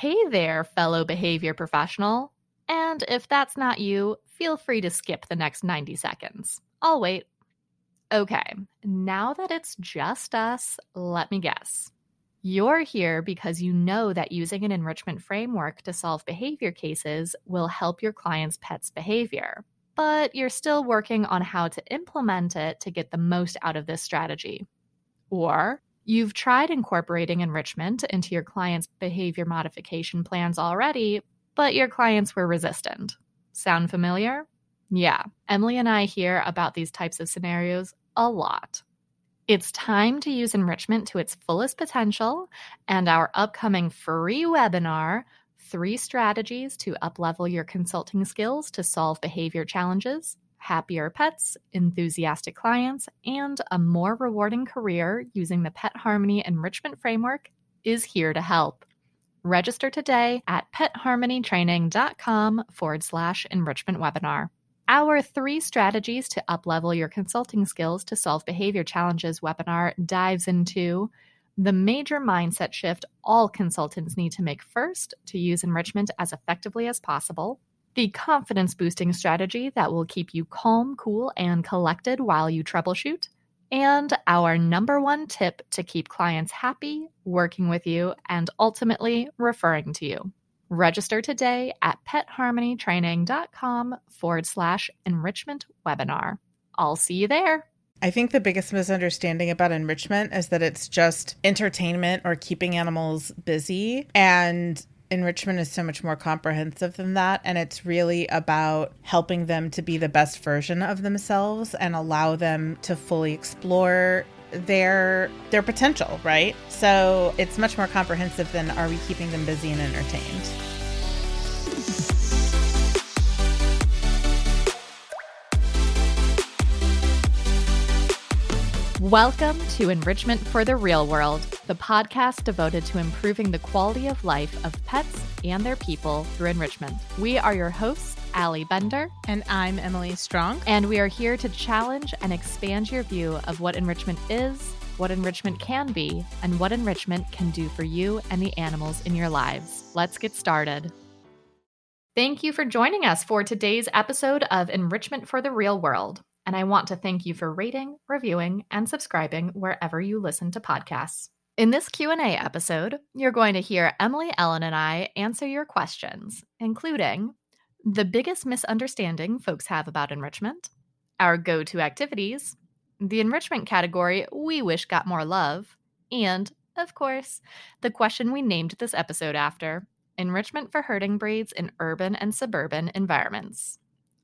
Hey there, fellow behavior professional. And if that's not you, feel free to skip the next 90 seconds. I'll wait. Okay, now that it's just us, let me guess. You're here because you know that using an enrichment framework to solve behavior cases will help your client's pet's behavior, but you're still working on how to implement it to get the most out of this strategy. Or You've tried incorporating enrichment into your client's behavior modification plans already, but your clients were resistant. Sound familiar? Yeah, Emily and I hear about these types of scenarios a lot. It's time to use enrichment to its fullest potential, and our upcoming free webinar, Three Strategies to Uplevel Your Consulting Skills to Solve Behavior Challenges, happier pets, enthusiastic clients, and a more rewarding career using the Pet Harmony Enrichment Framework is here to help. Register today at petharmonytraining.com forward slash enrichment webinar. Our three strategies to uplevel your consulting skills to solve behavior challenges webinar dives into the major mindset shift all consultants need to make first to use enrichment as effectively as possible the confidence boosting strategy that will keep you calm, cool, and collected while you troubleshoot, and our number one tip to keep clients happy, working with you, and ultimately referring to you. Register today at petharmonytraining.com forward slash enrichment webinar. I'll see you there. I think the biggest misunderstanding about enrichment is that it's just entertainment or keeping animals busy. And enrichment is so much more comprehensive than that and it's really about helping them to be the best version of themselves and allow them to fully explore their their potential right? So it's much more comprehensive than are we keeping them busy and entertained Welcome to Enrichment for the Real World, the podcast devoted to improving the quality of life of pets and their people through enrichment. We are your hosts, Allie Bender. And I'm Emily Strong. And we are here to challenge and expand your view of what enrichment is, what enrichment can be, and what enrichment can do for you and the animals in your lives. Let's get started. Thank you for joining us for today's episode of Enrichment for the Real World and I want to thank you for rating, reviewing, and subscribing wherever you listen to podcasts. In this Q&A episode, you're going to hear Emily Ellen and I answer your questions, including the biggest misunderstanding folks have about enrichment, our go-to activities, the enrichment category we wish got more love, and, of course, the question we named this episode after, enrichment for herding breeds in urban and suburban environments.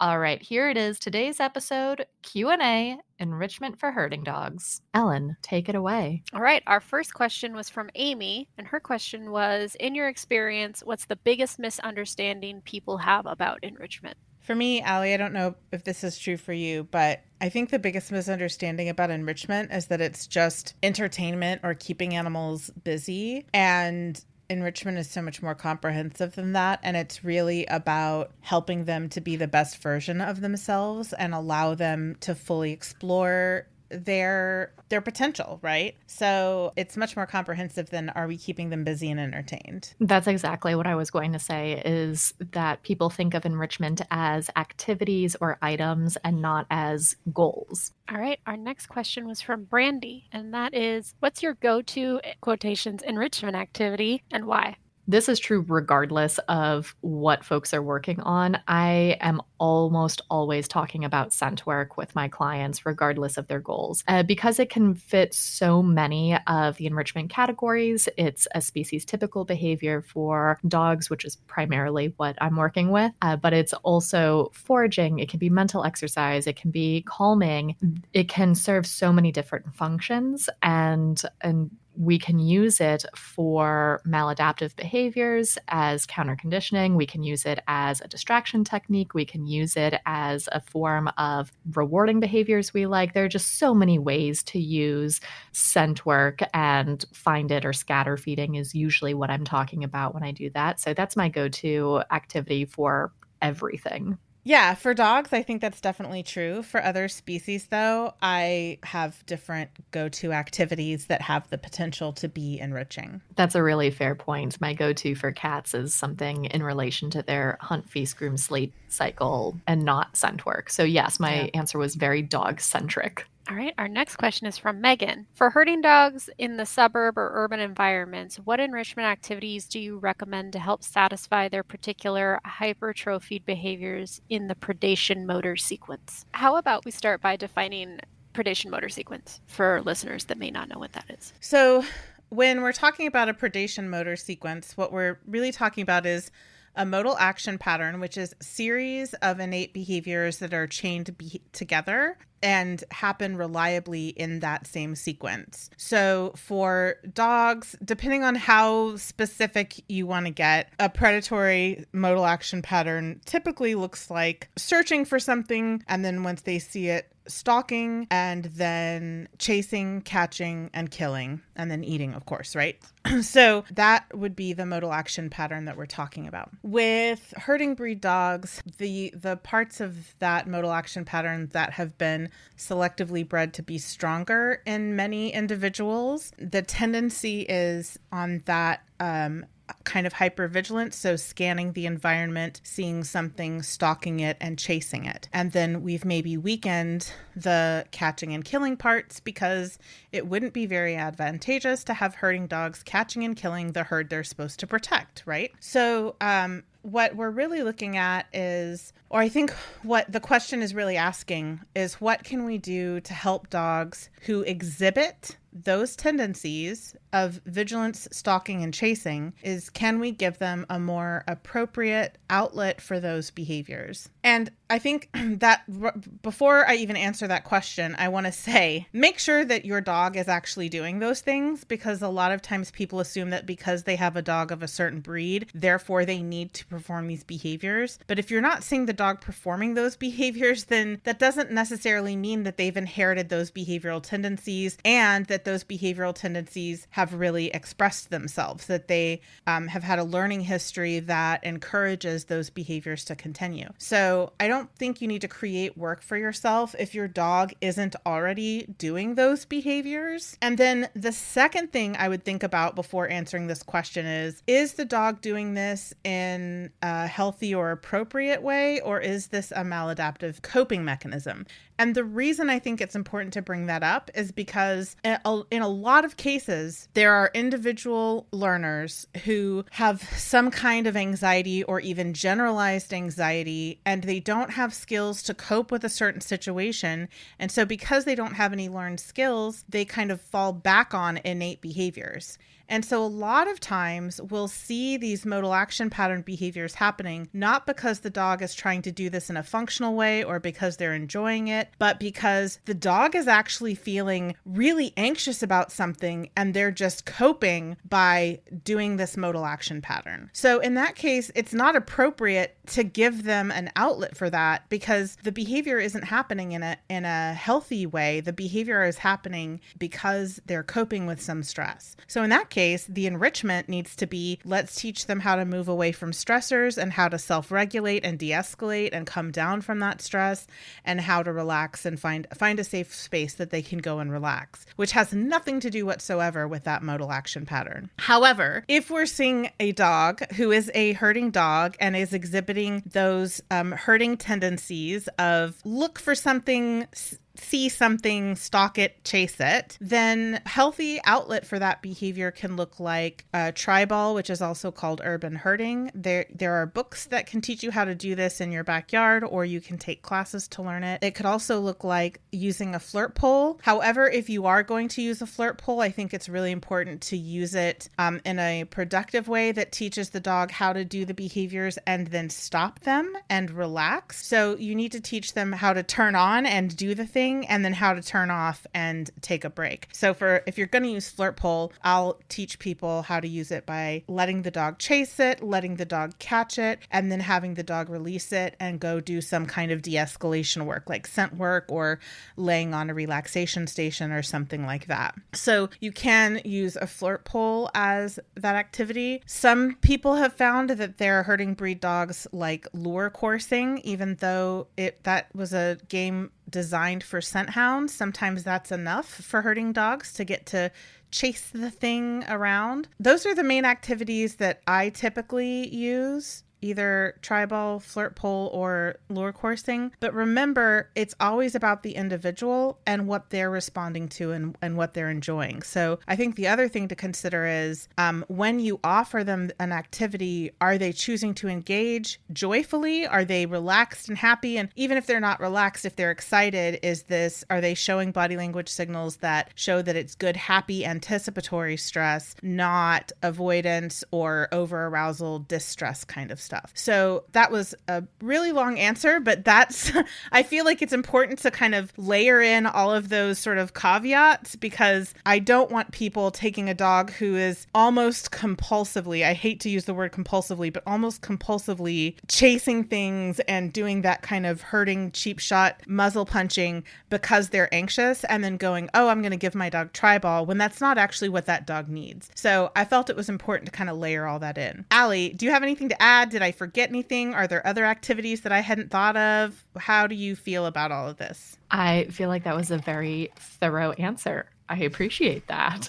All right, here it is. Today's episode Q&A, enrichment for herding dogs. Ellen, take it away. All right, our first question was from Amy, and her question was, in your experience, what's the biggest misunderstanding people have about enrichment? For me, Allie, I don't know if this is true for you, but I think the biggest misunderstanding about enrichment is that it's just entertainment or keeping animals busy. And enrichment is so much more comprehensive than that and it's really about helping them to be the best version of themselves and allow them to fully explore their their potential, right? So it's much more comprehensive than are we keeping them busy and entertained? That's exactly what I was going to say is that people think of enrichment as activities or items and not as goals. All right, our next question was from Brandy, and that is what's your go-to eh, quotations enrichment activity and why? This is true regardless of what folks are working on. I am almost always talking about scent work with my clients, regardless of their goals, uh, because it can fit so many of the enrichment categories. It's a species typical behavior for dogs, which is primarily what I'm working with, uh, but it's also foraging. It can be mental exercise. It can be calming. It can serve so many different functions, and and we can use it for maladaptive behaviors as counter conditioning. We can use it as a distraction technique. We can use it as a form of rewarding behaviors we like. There are just so many ways to use scent work, and find it or scatter feeding is usually what I'm talking about when I do that. So that's my go to activity for everything. Yeah, for dogs, I think that's definitely true. For other species, though, I have different go to activities that have the potential to be enriching. That's a really fair point. My go to for cats is something in relation to their hunt, feast, groom, sleep cycle and not scent work. So, yes, my yeah. answer was very dog centric. All right, our next question is from Megan. For herding dogs in the suburb or urban environments, what enrichment activities do you recommend to help satisfy their particular hypertrophied behaviors in the predation motor sequence? How about we start by defining predation motor sequence for listeners that may not know what that is? So, when we're talking about a predation motor sequence, what we're really talking about is a modal action pattern, which is series of innate behaviors that are chained be- together and happen reliably in that same sequence. So, for dogs, depending on how specific you want to get, a predatory modal action pattern typically looks like searching for something, and then once they see it, stalking and then chasing, catching, and killing, and then eating, of course, right? so that would be the modal action pattern that we're talking about. With herding breed dogs, the the parts of that modal action pattern that have been selectively bred to be stronger in many individuals, the tendency is on that um, kind of hypervigilance. So, scanning the environment, seeing something, stalking it, and chasing it. And then we've maybe weakened the catching and killing parts because it wouldn't be very advantageous to have herding dogs catching and killing the herd they're supposed to protect, right? So, um, what we're really looking at is, or I think what the question is really asking is what can we do to help dogs who exhibit those tendencies of vigilance, stalking, and chasing is can we give them a more appropriate outlet for those behaviors? And I think that r- before I even answer that question, I want to say make sure that your dog is actually doing those things because a lot of times people assume that because they have a dog of a certain breed, therefore they need to perform these behaviors. But if you're not seeing the dog performing those behaviors, then that doesn't necessarily mean that they've inherited those behavioral tendencies and that those behavioral tendencies have really expressed themselves, that they um, have had a learning history that encourages those behaviors to continue. So I don't think you need to create work for yourself if your dog isn't already doing those behaviors. And then the second thing I would think about before answering this question is Is the dog doing this in a healthy or appropriate way, or is this a maladaptive coping mechanism? And the reason I think it's important to bring that up is because uh, in a lot of cases, there are individual learners who have some kind of anxiety or even generalized anxiety, and they don't have skills to cope with a certain situation. And so, because they don't have any learned skills, they kind of fall back on innate behaviors. And so, a lot of times we'll see these modal action pattern behaviors happening not because the dog is trying to do this in a functional way or because they're enjoying it, but because the dog is actually feeling really anxious about something and they're just coping by doing this modal action pattern. So, in that case, it's not appropriate to give them an outlet for that because the behavior isn't happening in a in a healthy way. The behavior is happening because they're coping with some stress. So in that case, the enrichment needs to be let's teach them how to move away from stressors and how to self regulate and de escalate and come down from that stress and how to relax and find, find a safe space that they can go and relax, which has nothing to do whatsoever with that modal action pattern. However, if we're seeing a dog who is a herding dog and is exhibiting those um, herding tendencies of look for something see something, stalk it, chase it, then healthy outlet for that behavior can look like uh, Treibball, which is also called urban herding. There, there are books that can teach you how to do this in your backyard, or you can take classes to learn it. It could also look like using a flirt pole. However, if you are going to use a flirt pole, I think it's really important to use it um, in a productive way that teaches the dog how to do the behaviors and then stop them and relax. So you need to teach them how to turn on and do the thing thing and then how to turn off and take a break. So for if you're going to use flirt pole, I'll teach people how to use it by letting the dog chase it, letting the dog catch it, and then having the dog release it and go do some kind of de-escalation work like scent work or laying on a relaxation station or something like that. So you can use a flirt pole as that activity. Some people have found that they're herding breed dogs like lure coursing even though it that was a game designed for scent hounds. Sometimes that's enough for herding dogs to get to chase the thing around. Those are the main activities that I typically use either Treibball, flirt pole, or lure coursing. But remember, it's always about the individual and what they're responding to and, and what they're enjoying. So I think the other thing to consider is um, when you offer them an activity, are they choosing to engage joyfully? Are they relaxed and happy? And even if they're not relaxed, if they're excited, is this, are they showing body language signals that show that it's good, happy, anticipatory stress, not avoidance or over arousal, distress kind of stuff? Stuff. So that was a really long answer, but that's, I feel like it's important to kind of layer in all of those sort of caveats because I don't want people taking a dog who is almost compulsively, I hate to use the word compulsively, but almost compulsively chasing things and doing that kind of herding, cheap shot, muzzle punching because they're anxious and then going, oh, I'm going to give my dog Treibball when that's not actually what that dog needs. So I felt it was important to kind of layer all that in. Allie, do you have anything to add? Did did I forget anything? Are there other activities that I hadn't thought of? How do you feel about all of this? I feel like that was a very thorough answer. I appreciate that.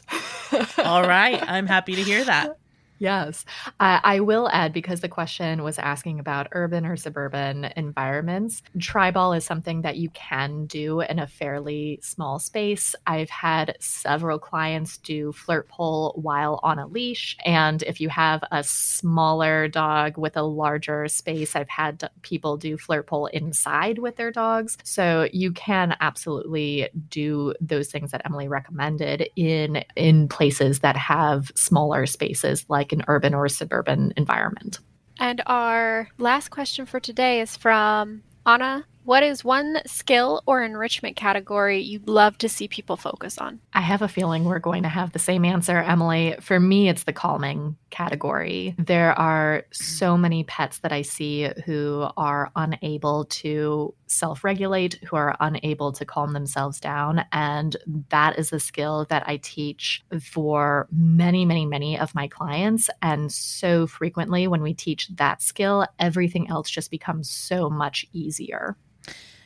all right. I'm happy to hear that. Yes. I will add because the question was asking about urban or suburban environments. Treibball is something that you can do in a fairly small space. I've had several clients do flirt pole while on a leash. And if you have a smaller dog with a larger space, I've had people do flirt pole inside with their dogs. So you can absolutely do those things that Emily recommended in in places that have smaller spaces like an urban or suburban environment. And our last question for today is from Anna what is one skill or enrichment category you'd love to see people focus on? I have a feeling we're going to have the same answer, Emily. For me, it's the calming category. There are so many pets that I see who are unable to self regulate, who are unable to calm themselves down. And that is a skill that I teach for many, many, many of my clients. And so frequently, when we teach that skill, everything else just becomes so much easier.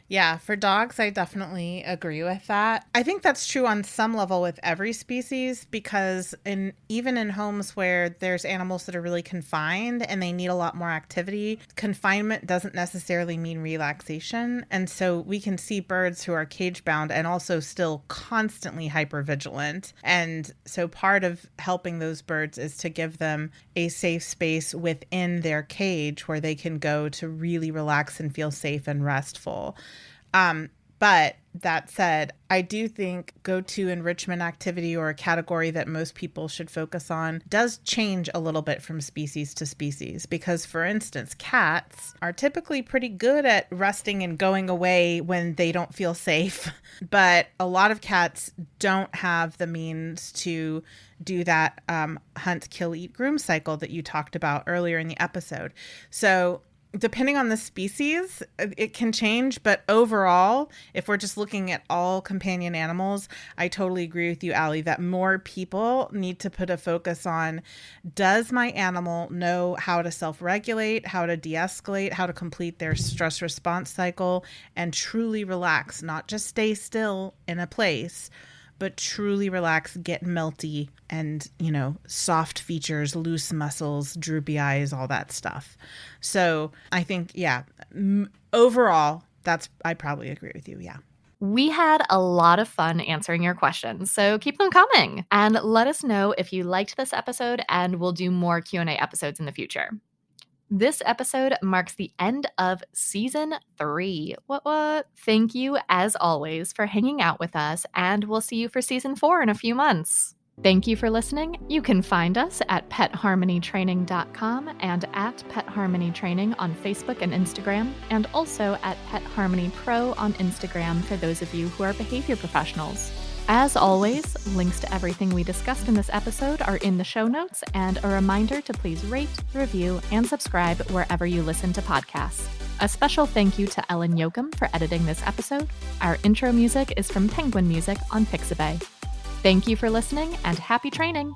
Yeah, for dogs, I definitely agree with that. I think that's true on some level with every species because in even in homes where there's animals that are really confined and they need a lot more activity, confinement doesn't necessarily mean relaxation. And so we can see birds who are cage bound and also still constantly hyper vigilant. And so part of helping those birds is to give them a safe space within their cage where they can go to really relax and feel safe and restful. Um, but that said, I do think go to enrichment activity or a category that most people should focus on does change a little bit from species to species. Because, for instance, cats are typically pretty good at resting and going away when they don't feel safe. But a lot of cats don't have the means to do that um, hunt, kill, eat, groom cycle that you talked about earlier in the episode. So, depending on the species, uh, it can change. But overall, if we're just looking at all companion animals, I totally agree with you, Allie, that more people need to put a focus on does my animal know how to self regulate, how to de escalate, how to complete their stress response cycle, and truly relax, not just stay still in a place but truly relax, get melty, and, you know, soft features, loose muscles, droopy eyes, all that stuff. So I think, yeah, m- overall, that's, I probably agree with you. Yeah. We had a lot of fun answering your questions, so keep them coming and let us know if you liked this episode and we'll do more Q&A episodes in the future. This episode marks the end of season three. What, what? Thank you, as always, for hanging out with us, and we'll see you for season four in a few months. Thank you for listening. You can find us at petharmonytraining.com and at Pet Harmony Training on Facebook and Instagram, and also at Pet Harmony Pro on Instagram for those of you who are behavior professionals. As always, links to everything we discussed in this episode are in the show notes, and a reminder to please rate, review, and subscribe wherever you listen to podcasts. A special thank you to Ellen Yoakum for editing this episode. Our intro music is from Penguin Music on Pixabay. Thank you for listening and happy training!